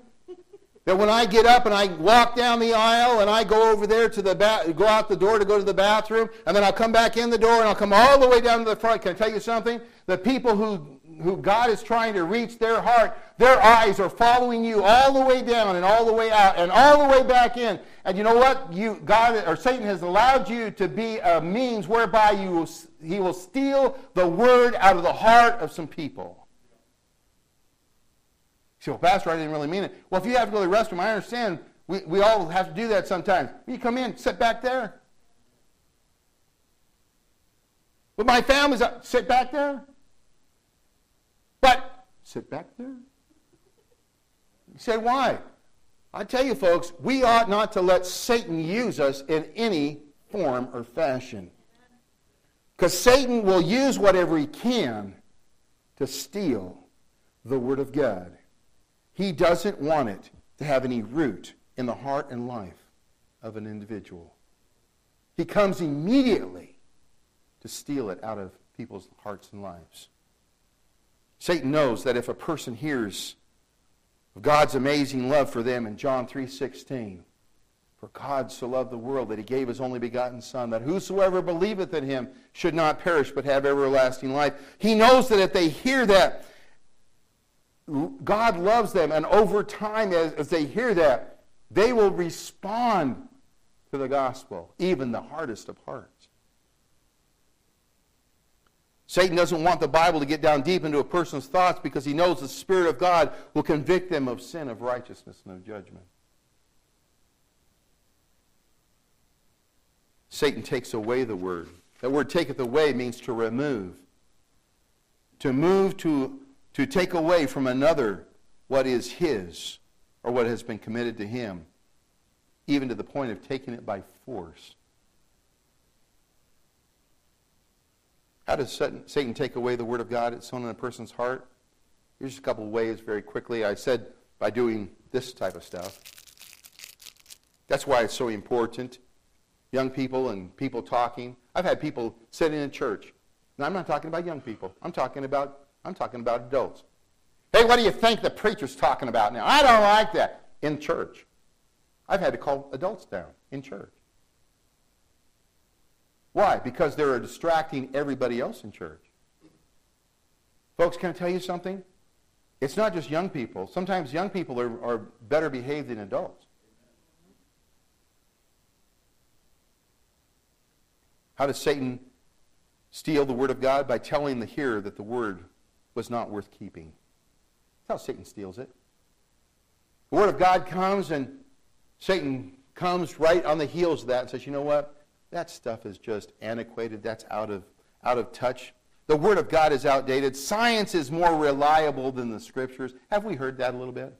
that when I get up and I walk down the aisle and I go over there to the ba- go out the door to go to the bathroom, and then I'll come back in the door and I'll come all the way down to the front. Can I tell you something? The people who who God is trying to reach their heart, their eyes are following you all the way down and all the way out and all the way back in. And you know what? You God or Satan has allowed you to be a means whereby you will, he will steal the word out of the heart of some people say, well, Pastor, I didn't really mean it. Well, if you have to go to the restroom, I understand. We, we all have to do that sometimes. You come in, sit back there. But my family's up, sit back there. But sit back there. You say, why? I tell you, folks, we ought not to let Satan use us in any form or fashion. Because Satan will use whatever he can to steal the Word of God. He doesn't want it to have any root in the heart and life of an individual. He comes immediately to steal it out of people's hearts and lives. Satan knows that if a person hears of God's amazing love for them in John 3:16, for For God so loved the world that he gave his only begotten Son, that whosoever believeth in him should not perish but have everlasting life. He knows that if they hear that, God loves them, and over time, as, as they hear that, they will respond to the gospel, even the hardest of hearts. Satan doesn't want the Bible to get down deep into a person's thoughts because he knows the Spirit of God will convict them of sin, of righteousness, and of judgment. Satan takes away the word. That word taketh away means to remove. To move to, to take away from another what is his or what has been committed to him, even to the point of taking it by force. How does Satan take away the word of God that's sown in a person's heart? Here's a couple ways very quickly. I said by doing this type of stuff. That's why it's so important young people and people talking. I've had people sitting in church. Now, I'm not talking about young people. I'm talking about, I'm talking about adults. Hey, what do you think the preacher's talking about now? I don't like that. In church. I've had to call adults down in church. Why? Because they're distracting everybody else in church. Folks, can I tell you something? It's not just young people. Sometimes young people are, are better behaved than adults. How does Satan steal the word of God? By telling the hearer that the word was not worth keeping. That's how Satan steals it. The word of God comes and Satan comes right on the heels of that and says, you know what? That stuff is just antiquated. That's out of, out of touch. The word of God is outdated. Science is more reliable than the scriptures. Have we heard that a little bit?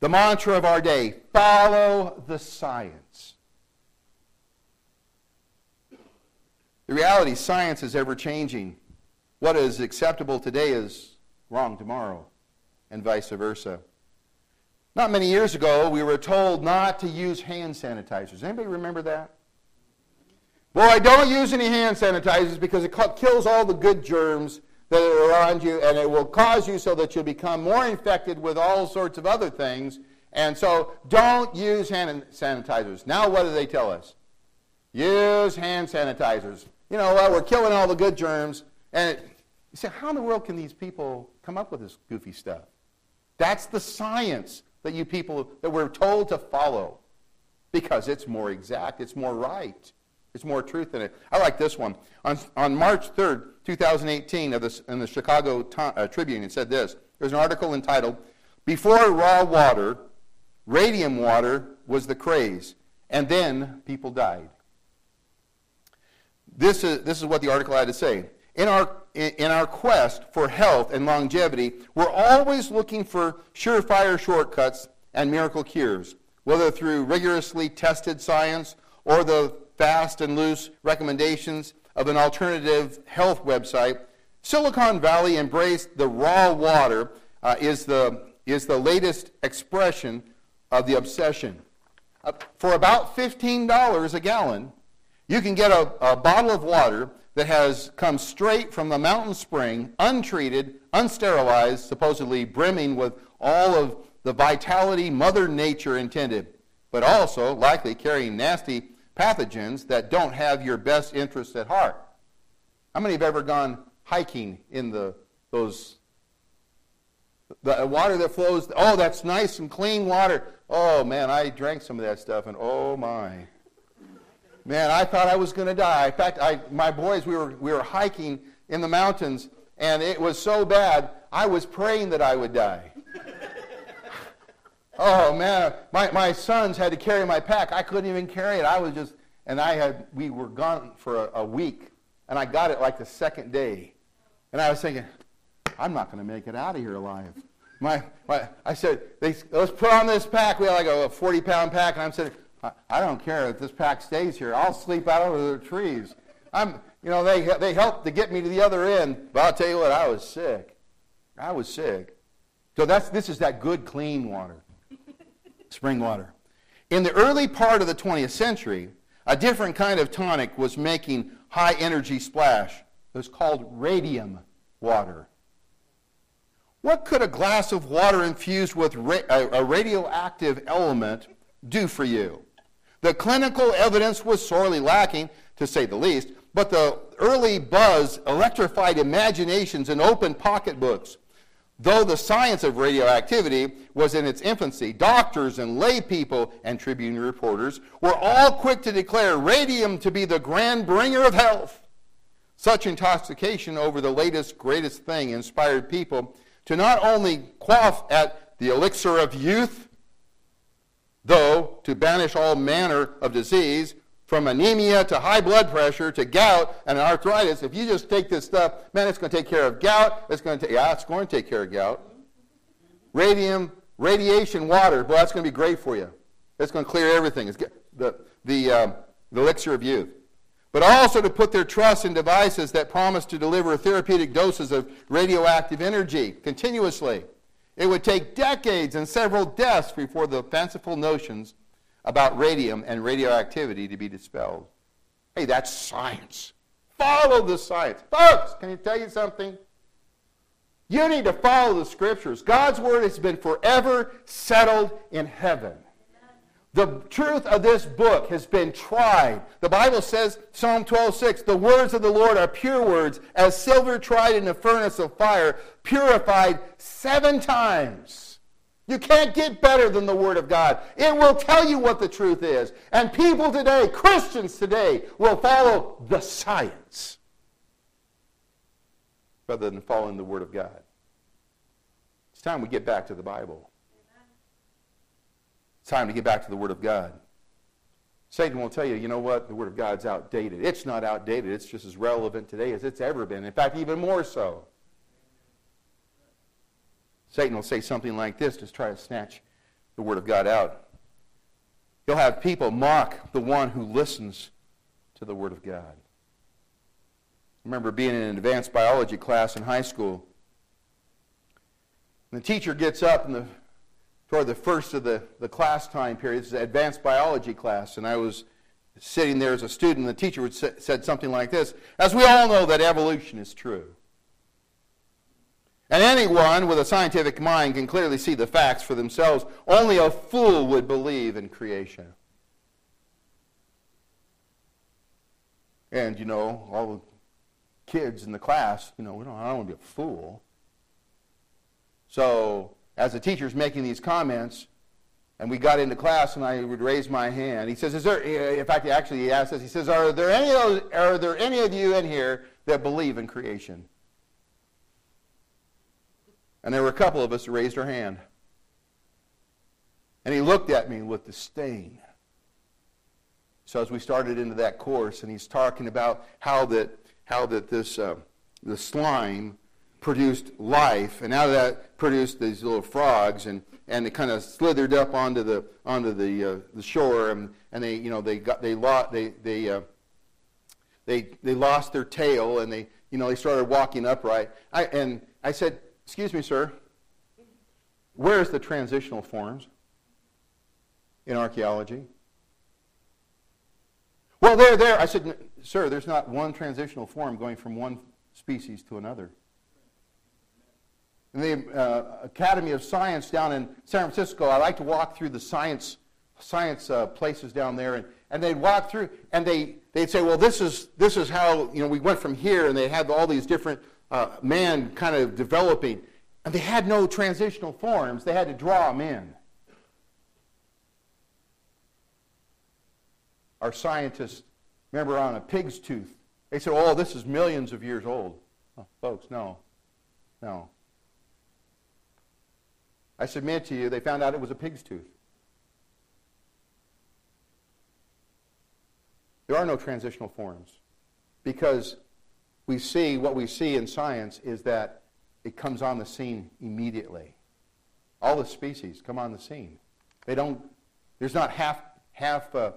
The mantra of our day, follow the science. The reality, science is ever changing. What is acceptable today is wrong tomorrow, and vice versa. Not many years ago, we were told not to use hand sanitizers. Anybody remember that? Boy, don't use any hand sanitizers because it kills all the good germs that are around you, and it will cause you so that you'll become more infected with all sorts of other things. And so, don't use hand sanitizers. Now, what do they tell us? Use hand sanitizers you know, well, we're killing all the good germs. And it, you say, how in the world can these people come up with this goofy stuff? That's the science that you people, that we're told to follow because it's more exact, it's more right. it's more truth in it. I like this one. On, on March 3rd, 2018, of this, in the Chicago uh, Tribune, it said this. There's an article entitled, Before Raw Water, Radium Water was the craze, and then people died. This is, this is what the article had to say. In our, in our quest for health and longevity, we're always looking for surefire shortcuts and miracle cures, whether through rigorously tested science or the fast and loose recommendations of an alternative health website. Silicon Valley embraced the raw water uh, is, the, is the latest expression of the obsession. Uh, for about $15 a gallon, you can get a, a bottle of water that has come straight from the mountain spring, untreated, unsterilized, supposedly brimming with all of the vitality Mother Nature intended, but also likely carrying nasty pathogens that don't have your best interests at heart. How many have ever gone hiking in the those the water that flows? Oh, that's nice and clean water. Oh man, I drank some of that stuff, and oh my. Man, I thought I was going to die. In fact, I, my boys, we were, we were hiking in the mountains, and it was so bad, I was praying that I would die. oh, man. My, my sons had to carry my pack. I couldn't even carry it. I was just, and I had, we were gone for a, a week, and I got it like the second day. And I was thinking, I'm not going to make it out of here alive. My, my, I said, they, let's put on this pack. We had like a 40 pound pack, and I'm saying, I don't care if this pack stays here. I'll sleep out under the trees. I'm, you know, they, they helped to get me to the other end, but I'll tell you what, I was sick. I was sick. So that's, this is that good, clean water, spring water. In the early part of the 20th century, a different kind of tonic was making high energy splash. It was called radium water. What could a glass of water infused with ra- a, a radioactive element do for you? The clinical evidence was sorely lacking, to say the least, but the early buzz electrified imaginations and opened pocketbooks. Though the science of radioactivity was in its infancy, doctors and lay people and Tribune reporters were all quick to declare radium to be the grand bringer of health. Such intoxication over the latest, greatest thing inspired people to not only quaff at the elixir of youth, though to banish all manner of disease, from anemia to high blood pressure to gout and arthritis. If you just take this stuff, man, it's going to take care of gout. It's going to yeah, it's going to take care of gout. Radium, radiation water, well, that's going to be great for you. It's going to clear everything. It's the, the, um, the elixir of youth. But also to put their trust in devices that promise to deliver therapeutic doses of radioactive energy continuously. It would take decades and several deaths before the fanciful notions about radium and radioactivity to be dispelled. Hey, that's science. Follow the science. Folks, can you tell you something? You need to follow the scriptures. God's word has been forever settled in heaven. The truth of this book has been tried. The Bible says, Psalm 12:6, the words of the Lord are pure words, as silver tried in the furnace of fire, purified seven times. You can't get better than the Word of God. It will tell you what the truth is. And people today, Christians today, will follow the science rather than following the Word of God. It's time we get back to the Bible. Time to get back to the Word of God. Satan will tell you, you know what? The Word of God's outdated. It's not outdated. It's just as relevant today as it's ever been. In fact, even more so. Satan will say something like this to try to snatch the Word of God out. He'll have people mock the one who listens to the Word of God. I remember being in an advanced biology class in high school. And the teacher gets up and the, toward the first of the, the class time period. It's an advanced biology class. And I was sitting there as a student. The teacher would said something like this As we all know that evolution is true. And anyone with a scientific mind can clearly see the facts for themselves. Only a fool would believe in creation. And, you know, all the kids in the class, you know, we don't, I don't want to be a fool. So, as the teacher's making these comments, and we got into class, and I would raise my hand. He says, "Is there?" In fact, he actually he asked us. He says, "Are there any of Are there any of you in here that believe in creation?" And there were a couple of us who raised our hand. And he looked at me with disdain. So as we started into that course, and he's talking about how that how that this uh, the slime produced life, and how that produced these little frogs, and and it kind of slithered up onto the onto the uh, the shore, and, and they you know they got they lost they they uh, they they lost their tail, and they you know they started walking upright. I, and I said, Excuse me, sir. Where's the transitional forms in archaeology? Well, they're there. I said, sir, there's not one transitional form going from one species to another. In the uh, Academy of Science down in San Francisco, I like to walk through the science science uh, places down there, and, and they'd walk through, and they, they'd say, well, this is, this is how, you know, we went from here, and they had all these different uh, man kind of developing. And they had no transitional forms, they had to draw them in. Our scientists, remember on a pig's tooth, they said, oh, this is millions of years old. Oh, folks, no. No. I submit to you, they found out it was a pig's tooth. There are no transitional forms because we see, what we see in science is that it comes on the scene immediately. All the species come on the scene. They don't, there's not half, half, uh,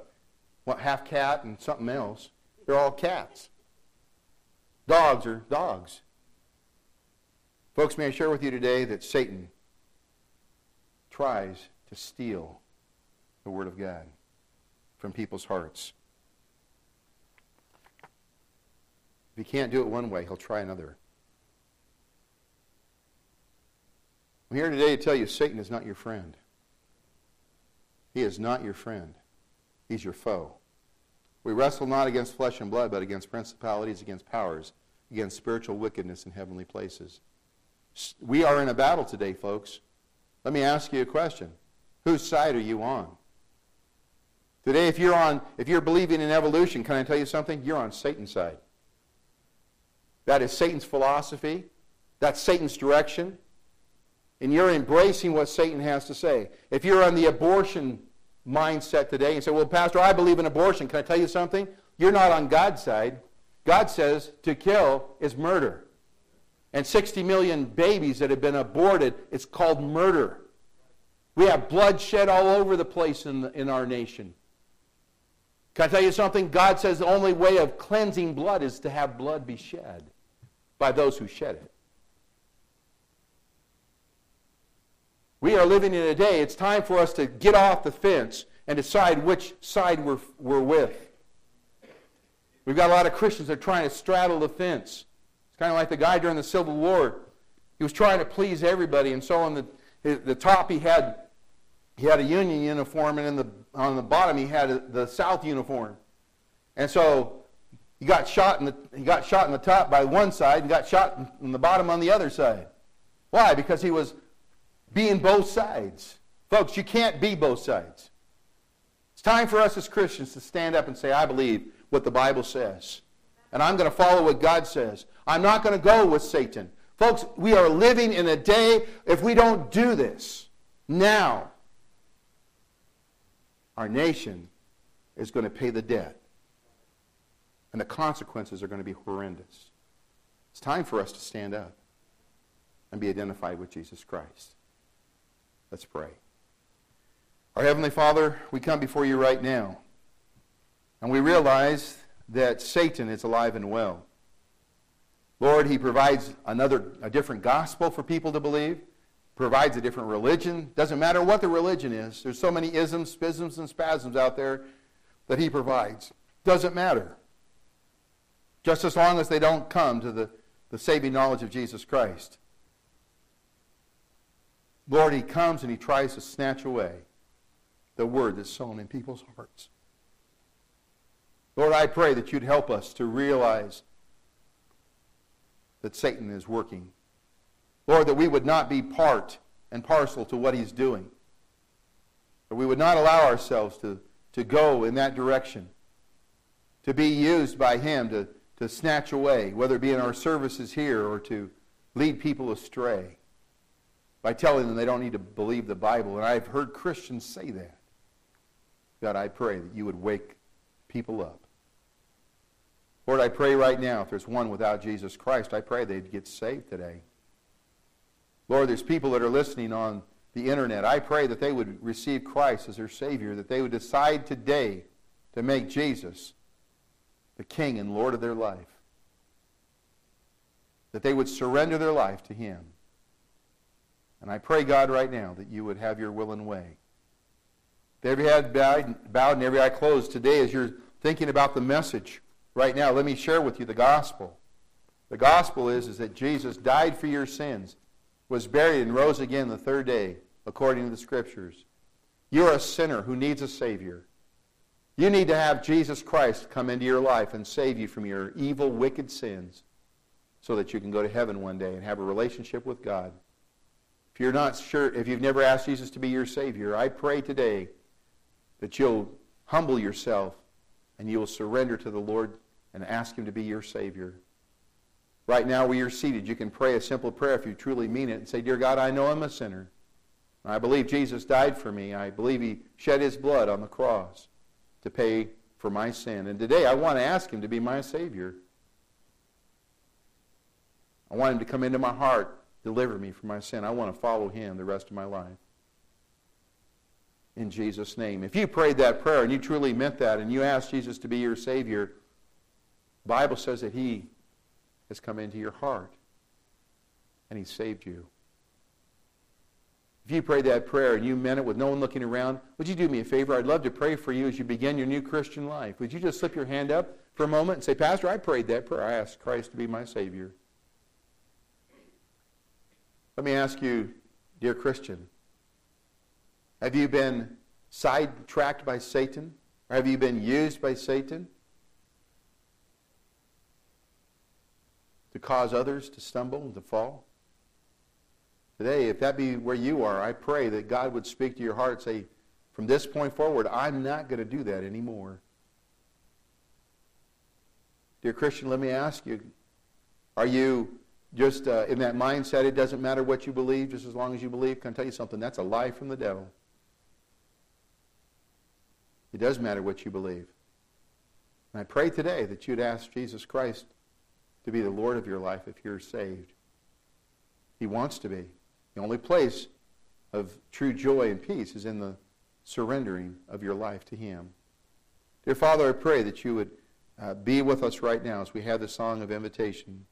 what, half cat and something else. They're all cats. Dogs are dogs. Folks, may I share with you today that Satan tries to steal the Word of God from people's hearts. If he can't do it one way, he'll try another. I'm here today to tell you Satan is not your friend. He is not your friend. He's your foe. We wrestle not against flesh and blood, but against principalities, against powers, against spiritual wickedness in heavenly places. We are in a battle today, folks. Let me ask you a question. Whose side are you on? Today, if you're on, if you're believing in evolution, can I tell you something? You're on Satan's side. That is Satan's philosophy. That's Satan's direction. And you're embracing what Satan has to say. If you're on the abortion mindset today and say, well, Pastor, I believe in abortion. Can I tell you something? You're not on God's side. God says to kill is murder. And 60 million babies that have been aborted, it's called murder. We have bloodshed all over the place in, the, in our nation. Can I tell you something? God says the only way of cleansing blood is to have blood be shed by those who shed it. We are living in a day, it's time for us to get off the fence and decide which side we're, we're with. We've got a lot of Christians that are trying to straddle the fence. Kind of like the guy during the Civil War. He was trying to please everybody, and so on the, the top he had, he had a Union uniform, and in the, on the bottom he had a, the South uniform. And so he got shot in the, he got shot in the top by one side and got shot in the bottom on the other side. Why? Because he was being both sides. Folks, you can't be both sides. It's time for us as Christians to stand up and say, I believe what the Bible says. And I'm going to follow what God says. I'm not going to go with Satan. Folks, we are living in a day, if we don't do this now, our nation is going to pay the debt. And the consequences are going to be horrendous. It's time for us to stand up and be identified with Jesus Christ. Let's pray. Our Heavenly Father, we come before you right now, and we realize that Satan is alive and well. Lord, he provides another, a different gospel for people to believe, provides a different religion. Doesn't matter what the religion is. There's so many isms, spasms, and spasms out there that he provides. Doesn't matter. Just as long as they don't come to the, the saving knowledge of Jesus Christ. Lord, he comes and he tries to snatch away the word that's sown in people's hearts. Lord, I pray that you'd help us to realize that Satan is working. Lord, that we would not be part and parcel to what he's doing. That we would not allow ourselves to, to go in that direction, to be used by him to, to snatch away, whether it be in our services here or to lead people astray by telling them they don't need to believe the Bible. And I've heard Christians say that. God, I pray that you would wake people up. Lord, I pray right now, if there's one without Jesus Christ, I pray they'd get saved today. Lord, there's people that are listening on the internet. I pray that they would receive Christ as their Savior, that they would decide today to make Jesus the King and Lord of their life. That they would surrender their life to Him. And I pray, God, right now that you would have your will and way. Every head bowed and every eye closed today as you're thinking about the message right now, let me share with you the gospel. The gospel is, is that Jesus died for your sins, was buried, and rose again the third day, according to the Scriptures. You're a sinner who needs a Savior. You need to have Jesus Christ come into your life and save you from your evil, wicked sins so that you can go to heaven one day and have a relationship with God. If you're not sure, if you've never asked Jesus to be your Savior, I pray today that you'll humble yourself and you will surrender to the Lord and ask Him to be your Savior. Right now, where you're seated, you can pray a simple prayer if you truly mean it and say, Dear God, I know I'm a sinner. I believe Jesus died for me. I believe He shed His blood on the cross to pay for my sin. And today, I want to ask Him to be my Savior. I want Him to come into my heart deliver me from my sin. I want to follow him the rest of my life. In Jesus' name. If you prayed that prayer and you truly meant that and you asked Jesus to be your Savior, Bible says that he has come into your heart and he saved you. If you prayed that prayer and you meant it with no one looking around, would you do me a favor? I'd love to pray for you as you begin your new Christian life. Would you just slip your hand up for a moment and say, Pastor, I prayed that prayer. I asked Christ to be my Savior. Let me ask you, dear Christian, have you been sidetracked by Satan? Or have you been used by Satan to cause others to stumble and to fall? Today, if that be where you are, I pray that God would speak to your heart say, from this point forward, I'm not going to do that anymore. Dear Christian, let me ask you, are you just uh, in that mindset, it doesn't matter what you believe, just as long as you believe? Can I tell you something? That's a lie from the devil. It does matter what you believe. And I pray today that you'd ask Jesus Christ to be the Lord of your life if you're saved. He wants to be. The only place of true joy and peace is in the surrendering of your life to Him. Dear Father, I pray that you would uh, be with us right now as we have the song of invitation.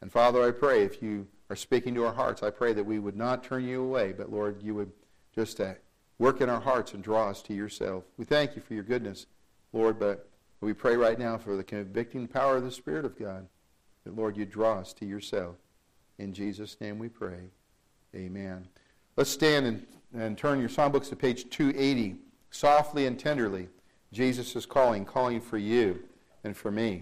And Father, I pray if you are speaking to our hearts, I pray that we would not turn you away, but Lord, you would just uh, work in our hearts and draw us to yourself. We thank you for your goodness, Lord, but we pray right now for the convicting power of the Spirit of God, that Lord, you draw us to yourself. In Jesus' name we pray. Amen. Let's stand and, and turn your songbooks to page 280. Softly and tenderly, Jesus is calling, calling for you and for me.